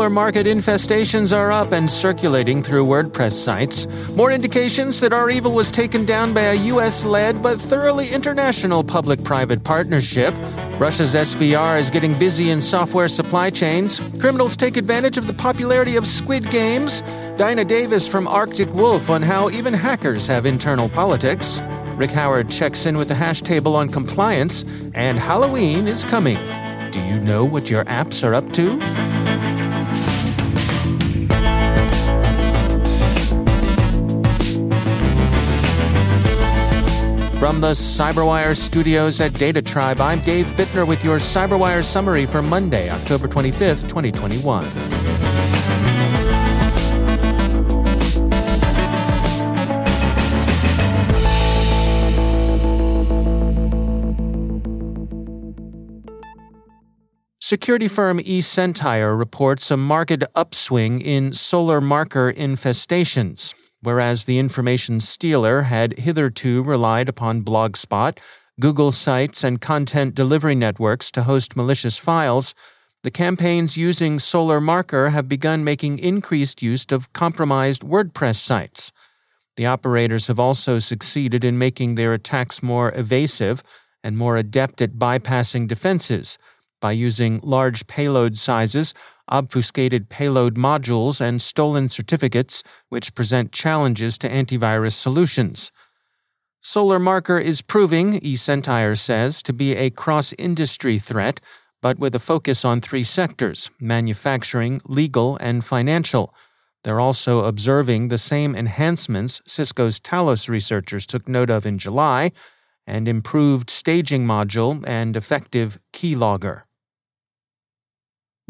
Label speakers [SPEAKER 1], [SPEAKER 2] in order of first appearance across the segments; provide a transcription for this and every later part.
[SPEAKER 1] Solar Marker infestations are up and circulating through WordPress sites. More indications that REvil was taken down by a US led but thoroughly international public private partnership. Russia's SVR is getting busy in software supply chains. Criminals take advantage of the popularity of Squid Games. Dinah Davis from Arctic Wolf on how even hackers have internal politics. Rick Howard checks in with the hash table on compliance. And Halloween is coming. Do you know what your apps are up to? From the Cyberwire studios at Data Tribe, I'm Dave Bittner with your Cyberwire summary for Monday, October 25th, 2021. Security firm eSentire reports a marked upswing in Solar Marker infestations whereas the information stealer had hitherto relied upon Blogspot, Google Sites, and content delivery networks to host malicious files, the campaigns using Solar Marker have begun making increased use of compromised WordPress sites. The operators have also succeeded in making their attacks more evasive and more adept at bypassing defenses by using large payload sizes obfuscated payload modules, and stolen certificates, which present challenges to antivirus solutions. Solar Marker is proving, eSentire says, to be a cross industry threat, but with a focus on three sectors manufacturing, legal, and financial. They're also observing the same enhancements Cisco's Talos researchers took note of in July and improved staging module and effective keylogger.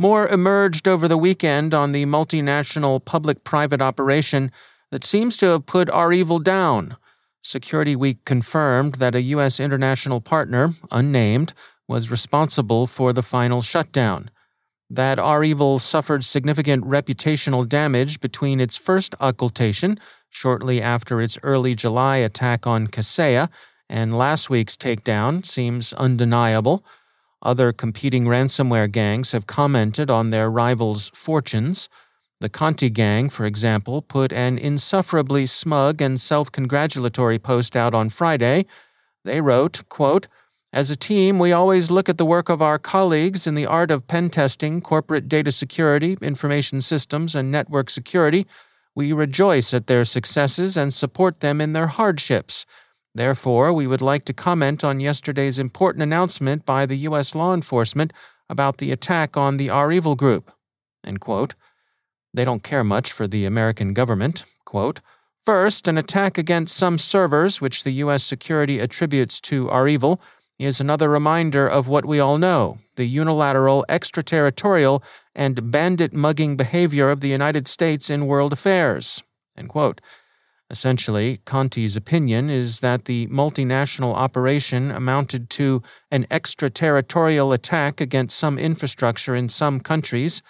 [SPEAKER 1] More emerged over the weekend on the multinational public private operation that seems to have put REvil down. Security Week confirmed that a U.S. international partner, unnamed, was responsible for the final shutdown. That REvil suffered significant reputational damage between its first occultation, shortly after its early July attack on Kaseya, and last week's takedown seems undeniable. Other competing ransomware gangs have commented on their rivals' fortunes. The Conti gang, for example, put an insufferably smug and self congratulatory post out on Friday. They wrote, quote, As a team, we always look at the work of our colleagues in the art of pen testing, corporate data security, information systems, and network security. We rejoice at their successes and support them in their hardships. Therefore, we would like to comment on yesterday's important announcement by the U.S. law enforcement about the attack on the REvil group. They don't care much for the American government. Quote, First, an attack against some servers, which the U.S. security attributes to REvil, is another reminder of what we all know the unilateral, extraterritorial, and bandit mugging behavior of the United States in world affairs. End quote. Essentially, Conti's opinion is that the multinational operation amounted to an extraterritorial attack against some infrastructure in some countries.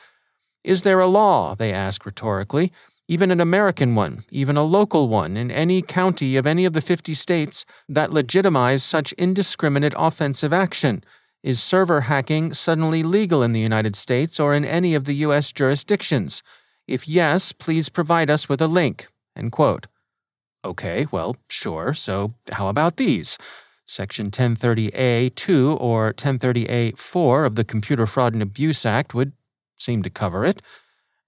[SPEAKER 1] Is there a law, they ask rhetorically, even an American one, even a local one, in any county of any of the 50 states that legitimize such indiscriminate offensive action? Is server hacking suddenly legal in the United States or in any of the U.S. jurisdictions? If yes, please provide us with a link. End quote. Okay, well, sure. So how about these? Section 1030A2 or 1030A4 of the Computer Fraud and Abuse Act would seem to cover it.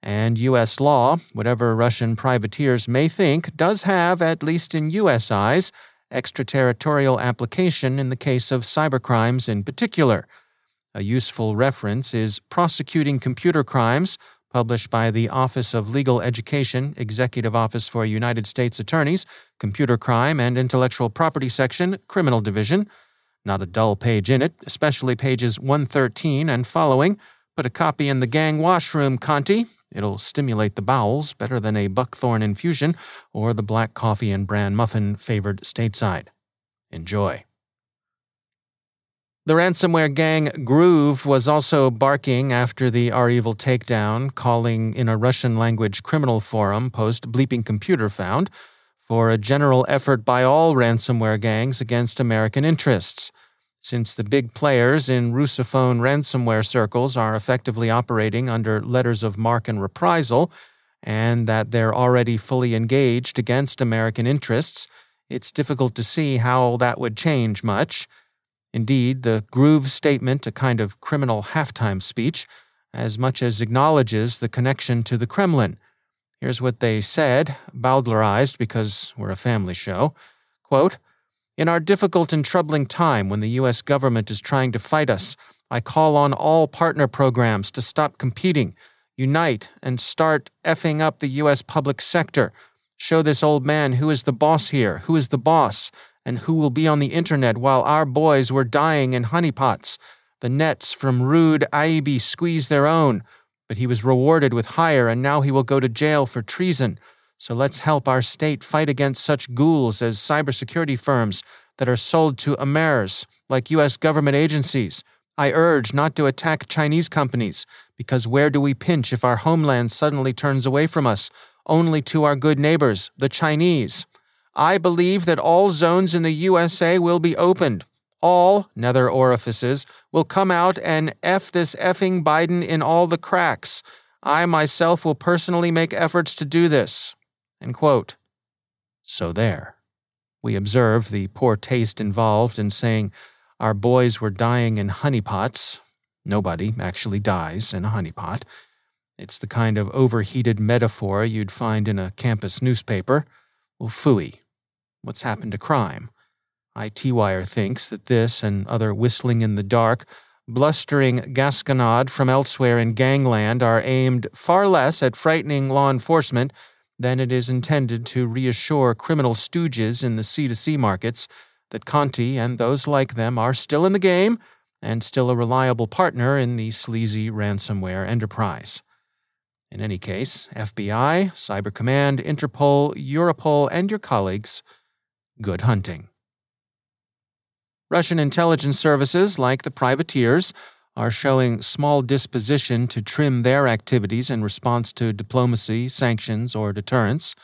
[SPEAKER 1] And U.S. law, whatever Russian privateers may think, does have, at least in U.S. eyes, extraterritorial application in the case of cybercrimes in particular. A useful reference is Prosecuting Computer Crimes, published by the Office of Legal Education, Executive Office for United States Attorneys, Computer Crime and Intellectual Property Section, Criminal Division. Not a dull page in it, especially pages 113 and following. Put a copy in the gang washroom, Conti. It'll stimulate the bowels better than a buckthorn infusion or the black coffee and bran muffin favored stateside. Enjoy. The ransomware gang Groove was also barking after the REvil takedown, calling in a Russian language criminal forum post Bleeping Computer found for a general effort by all ransomware gangs against American interests since the big players in Russophone ransomware circles are effectively operating under letters of marque and reprisal, and that they're already fully engaged against American interests, it's difficult to see how that would change much. Indeed, the Groove statement, a kind of criminal halftime speech, as much as acknowledges the connection to the Kremlin. Here's what they said, bowdlerized because we're a family show. Quote, in our difficult and troubling time when the U.S. government is trying to fight us, I call on all partner programs to stop competing, unite, and start effing up the U.S. public sector. Show this old man who is the boss here, who is the boss, and who will be on the internet while our boys were dying in honeypots. The nets from rude Aibi squeeze their own, but he was rewarded with hire, and now he will go to jail for treason. So let's help our state fight against such ghouls as cybersecurity firms that are sold to Amers, like U.S. government agencies. I urge not to attack Chinese companies, because where do we pinch if our homeland suddenly turns away from us? Only to our good neighbors, the Chinese. I believe that all zones in the USA will be opened. All nether orifices will come out and F this effing Biden in all the cracks. I myself will personally make efforts to do this. So there. We observe the poor taste involved in saying our boys were dying in honeypots. Nobody actually dies in a honeypot. It's the kind of overheated metaphor you'd find in a campus newspaper. Well, phooey. What's happened to crime? iTWire thinks that this and other whistling in the dark, blustering gasconade from elsewhere in gangland are aimed far less at frightening law enforcement than it is intended to reassure criminal stooges in the C2C markets that Conti and those like them are still in the game and still a reliable partner in the sleazy ransomware enterprise. In any case, FBI, Cyber Command, Interpol, Europol, and your colleagues, good hunting. Russian intelligence services, like the privateers, are showing small disposition to trim their activities in response to diplomacy, sanctions, or deterrence.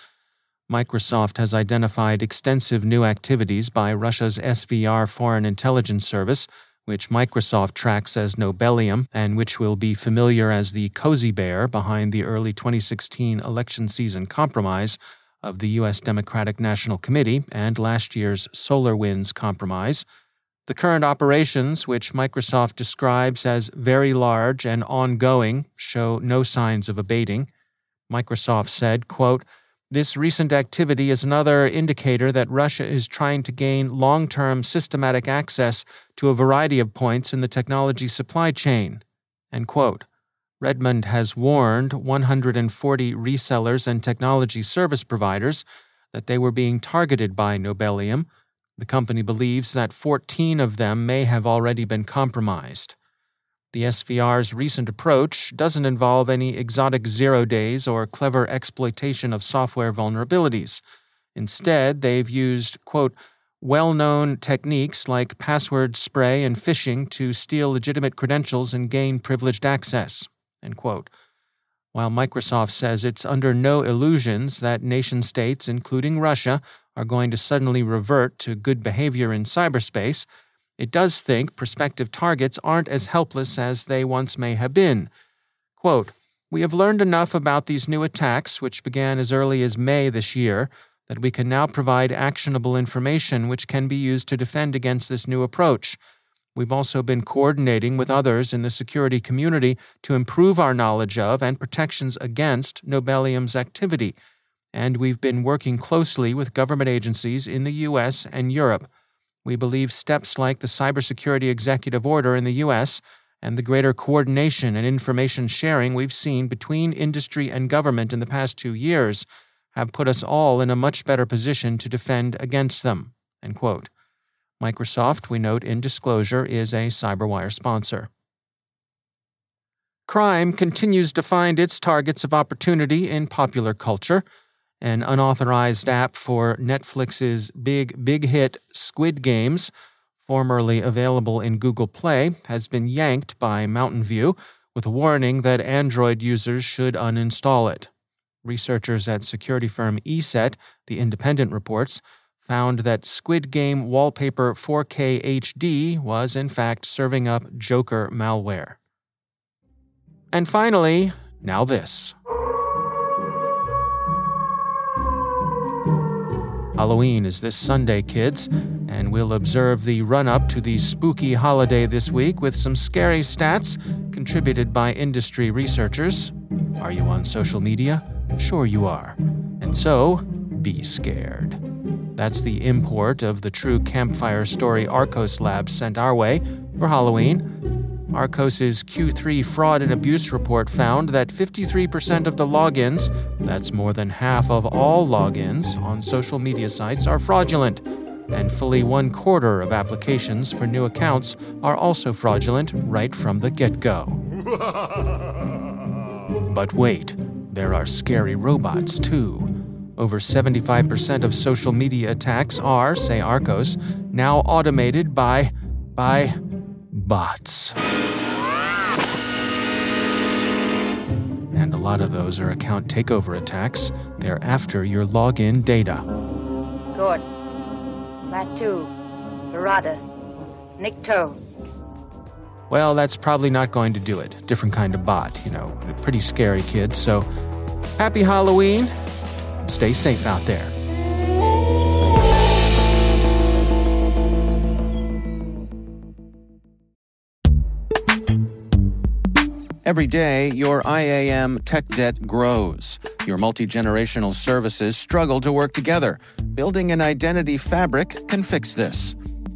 [SPEAKER 1] Microsoft has identified extensive new activities by Russia's SVR Foreign Intelligence Service, which Microsoft tracks as Nobelium and which will be familiar as the cozy bear behind the early 2016 election season compromise of the U.S. Democratic National Committee and last year's SolarWinds compromise. The current operations, which Microsoft describes as very large and ongoing, show no signs of abating. Microsoft said, quote, this recent activity is another indicator that Russia is trying to gain long term systematic access to a variety of points in the technology supply chain. Redmond has warned 140 resellers and technology service providers that they were being targeted by Nobelium the company believes that 14 of them may have already been compromised. The SVR's recent approach doesn't involve any exotic zero days or clever exploitation of software vulnerabilities. Instead, they've used, quote, well known techniques like password spray and phishing to steal legitimate credentials and gain privileged access. While Microsoft says it's under no illusions that nation states, including Russia, are going to suddenly revert to good behavior in cyberspace, it does think prospective targets aren't as helpless as they once may have been. Quote, we have learned enough about these new attacks, which began as early as May this year, that we can now provide actionable information which can be used to defend against this new approach. We've also been coordinating with others in the security community to improve our knowledge of and protections against Nobelium's activity, and we've been working closely with government agencies in the U.S. and Europe. We believe steps like the Cybersecurity Executive Order in the U.S. and the greater coordination and information sharing we've seen between industry and government in the past two years have put us all in a much better position to defend against them. Microsoft, we note in disclosure, is a CyberWire sponsor. Crime continues to find its targets of opportunity in popular culture an unauthorized app for Netflix's big, big hit Squid Games, formerly available in Google Play, has been yanked by Mountain View with a warning that Android users should uninstall it. Researchers at security firm ESET, the Independent reports, found that Squid Game Wallpaper 4K HD was in fact serving up Joker malware. And finally, now this. Halloween is this Sunday, kids, and we'll observe the run up to the spooky holiday this week with some scary stats contributed by industry researchers. Are you on social media? Sure, you are. And so, be scared. That's the import of the true campfire story Arkose Labs sent our way for Halloween. Arkose's Q3 fraud and abuse report found that 53% of the logins, that's more than half of all logins on social media sites, are fraudulent, and fully one quarter of applications for new accounts are also fraudulent right from the get go. but wait, there are scary robots too. Over 75% of social media attacks are, say Arkose, now automated by by bots. And a lot of those are account takeover attacks. They're after your login data.
[SPEAKER 2] Good. Klaatu, Barada, Nikto.
[SPEAKER 1] Well, that's probably not going to do it. Different kind of bot, you know. Pretty scary kids. So, happy Halloween. Stay safe out there. Every day, your IAM tech debt grows. Your multi generational services struggle to work together. Building an identity fabric can fix this.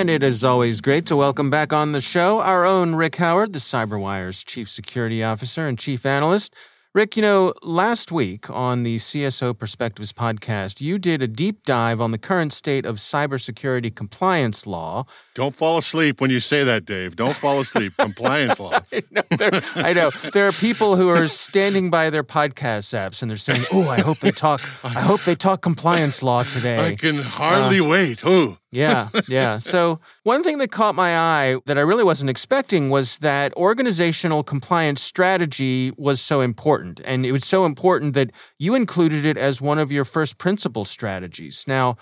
[SPEAKER 1] And it is always great to welcome back on the show our own Rick Howard, the CyberWire's Chief Security Officer and Chief Analyst. Rick, you know, last week on the CSO Perspectives podcast, you did a deep dive on the current state of cybersecurity compliance law.
[SPEAKER 3] Don't fall asleep when you say that, Dave. Don't fall asleep. compliance law.
[SPEAKER 1] I know, there, I know. There are people who are standing by their podcast apps and they're saying, "Oh, I hope they talk. I hope they talk compliance law today."
[SPEAKER 3] I can hardly uh, wait. Ooh.
[SPEAKER 1] Yeah, yeah. So, one thing that caught my eye that I really wasn't expecting was that organizational compliance strategy was so important. And it was so important that you included it as one of your first principle strategies. Now,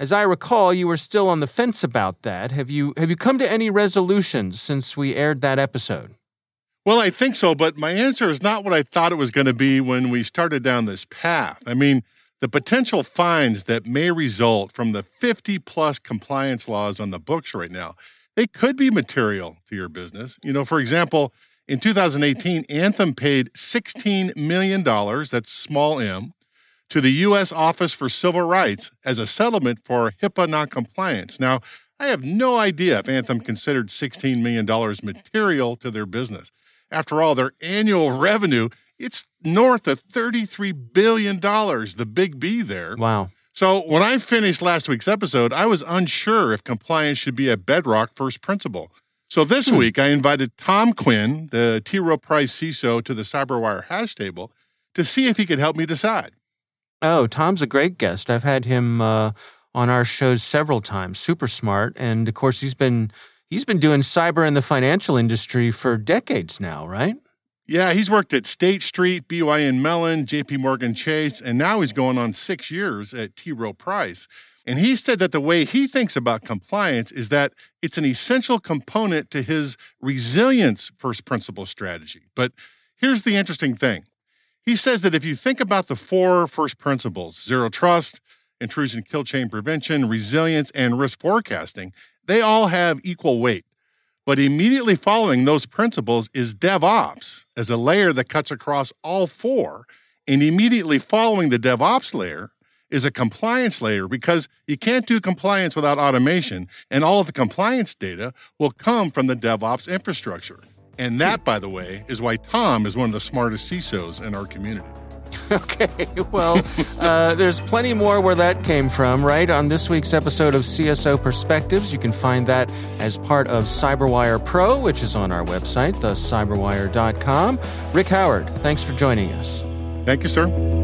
[SPEAKER 1] as I recall, you were still on the fence about that. Have you have you come to any resolutions since we aired that episode?
[SPEAKER 3] Well, I think so, but my answer is not what I thought it was going to be when we started down this path. I mean, the potential fines that may result from the 50 plus compliance laws on the books right now, they could be material to your business. You know, for example, in 2018, Anthem paid $16 million, that's small m, to the U.S. Office for Civil Rights as a settlement for HIPAA noncompliance. Now, I have no idea if Anthem considered $16 million material to their business. After all, their annual revenue it's north of $33 billion, the big B there.
[SPEAKER 1] Wow.
[SPEAKER 3] So when I finished last week's episode, I was unsure if compliance should be a bedrock first principle. So this hmm. week, I invited Tom Quinn, the T. Rowe Price CISO, to the CyberWire hash table to see if he could help me decide.
[SPEAKER 1] Oh, Tom's a great guest. I've had him uh, on our shows several times. Super smart, and of course, he's been he's been doing cyber in the financial industry for decades now, right?
[SPEAKER 3] Yeah, he's worked at State Street, BNY Mellon, JP Morgan Chase, and now he's going on six years at T. Rowe Price. And he said that the way he thinks about compliance is that it's an essential component to his resilience first principle strategy. But here's the interesting thing he says that if you think about the four first principles zero trust, intrusion kill chain prevention, resilience, and risk forecasting they all have equal weight. But immediately following those principles is DevOps as a layer that cuts across all four. And immediately following the DevOps layer is a compliance layer because you can't do compliance without automation. And all of the compliance data will come from the DevOps infrastructure. And that, by the way, is why Tom is one of the smartest CISOs in our community.
[SPEAKER 1] Okay, well, uh, there's plenty more where that came from, right? On this week's episode of CSO Perspectives, you can find that as part of CyberWire Pro, which is on our website, thecyberwire.com. Rick Howard, thanks for joining us.
[SPEAKER 3] Thank you, sir.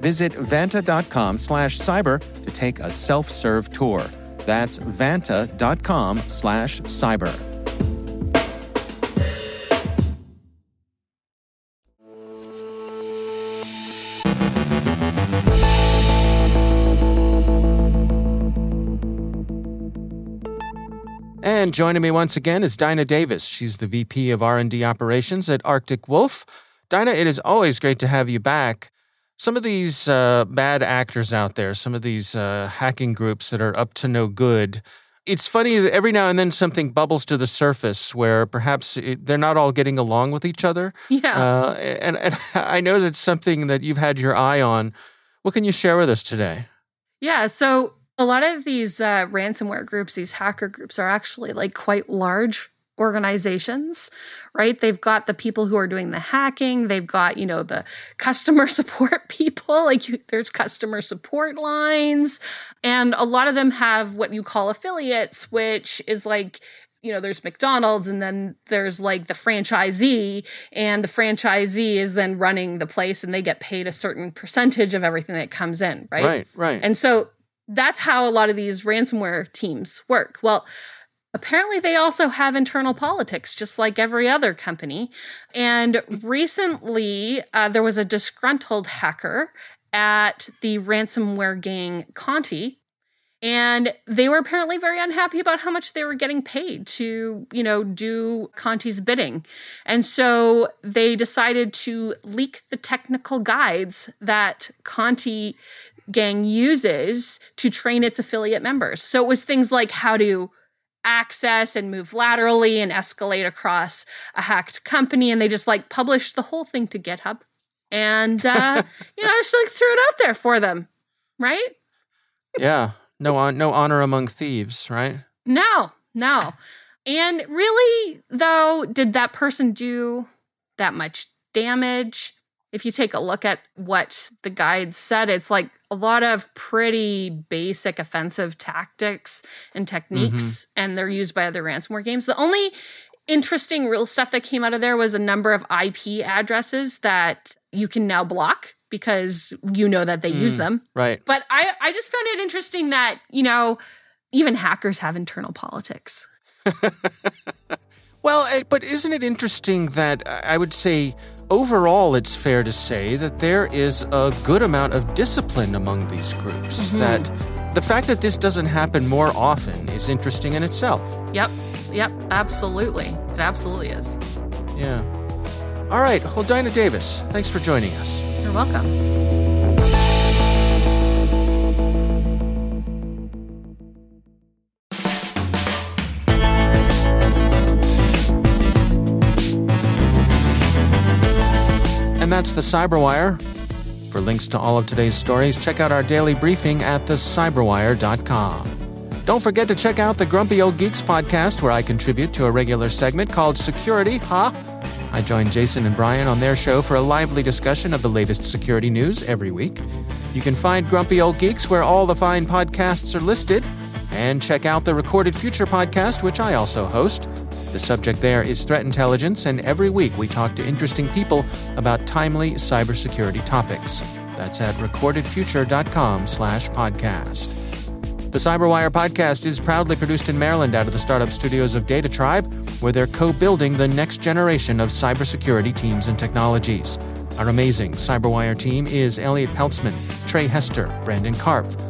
[SPEAKER 1] Visit vanta.com slash cyber to take a self-serve tour. That's vanta.com slash cyber. And joining me once again is Dinah Davis. She's the VP of R&D Operations at Arctic Wolf. Dinah, it is always great to have you back some of these uh, bad actors out there, some of these uh, hacking groups that are up to no good. It's funny that every now and then something bubbles to the surface where perhaps it, they're not all getting along with each other.
[SPEAKER 4] Yeah. Uh,
[SPEAKER 1] and, and I know that's something that you've had your eye on. What can you share with us today?
[SPEAKER 4] Yeah. So a lot of these uh, ransomware groups, these hacker groups, are actually like quite large organizations, right? They've got the people who are doing the hacking, they've got, you know, the customer support people, like you, there's customer support lines, and a lot of them have what you call affiliates, which is like you know, there's McDonald's and then there's like the franchisee, and the franchisee is then running the place and they get paid a certain percentage of everything that comes in, right?
[SPEAKER 1] Right, right.
[SPEAKER 4] And so that's how a lot of these ransomware teams work. Well, Apparently, they also have internal politics, just like every other company. And recently, uh, there was a disgruntled hacker at the ransomware gang Conti. And they were apparently very unhappy about how much they were getting paid to, you know, do Conti's bidding. And so they decided to leak the technical guides that Conti gang uses to train its affiliate members. So it was things like how to access and move laterally and escalate across a hacked company. And they just like published the whole thing to GitHub and, uh, you know, I just like threw it out there for them. Right?
[SPEAKER 1] Yeah. No, on, no honor among thieves, right?
[SPEAKER 4] No, no. And really, though, did that person do that much damage? If you take a look at what the guide said, it's like a lot of pretty basic offensive tactics and techniques, mm-hmm. and they're used by other ransomware games. The only interesting real stuff that came out of there was a number of IP addresses that you can now block because you know that they mm, use them.
[SPEAKER 1] Right.
[SPEAKER 4] But I, I just found it interesting that, you know, even hackers have internal politics.
[SPEAKER 1] well, eh, but isn't it interesting that I would say overall, it's fair to say that there is a good amount of discipline among these groups. Mm-hmm. That the fact that this doesn't happen more often is interesting in itself.
[SPEAKER 4] Yep. Yep. Absolutely. It absolutely is.
[SPEAKER 1] Yeah. All right. Well, Dinah Davis, thanks for joining us.
[SPEAKER 4] You're welcome.
[SPEAKER 1] And that's the Cyberwire. For links to all of today's stories, check out our daily briefing at thecyberwire.com. Don't forget to check out the Grumpy Old Geeks podcast, where I contribute to a regular segment called Security, Huh? I join Jason and Brian on their show for a lively discussion of the latest security news every week. You can find Grumpy Old Geeks where all the fine podcasts are listed. And check out the Recorded Future podcast, which I also host. The subject there is threat intelligence, and every week we talk to interesting people about timely cybersecurity topics. That's at recordedfuture.com slash podcast. The Cyberwire podcast is proudly produced in Maryland out of the startup studios of Data Tribe, where they're co-building the next generation of cybersecurity teams and technologies. Our amazing Cyberwire team is Elliot Peltzman, Trey Hester, Brandon Karpf,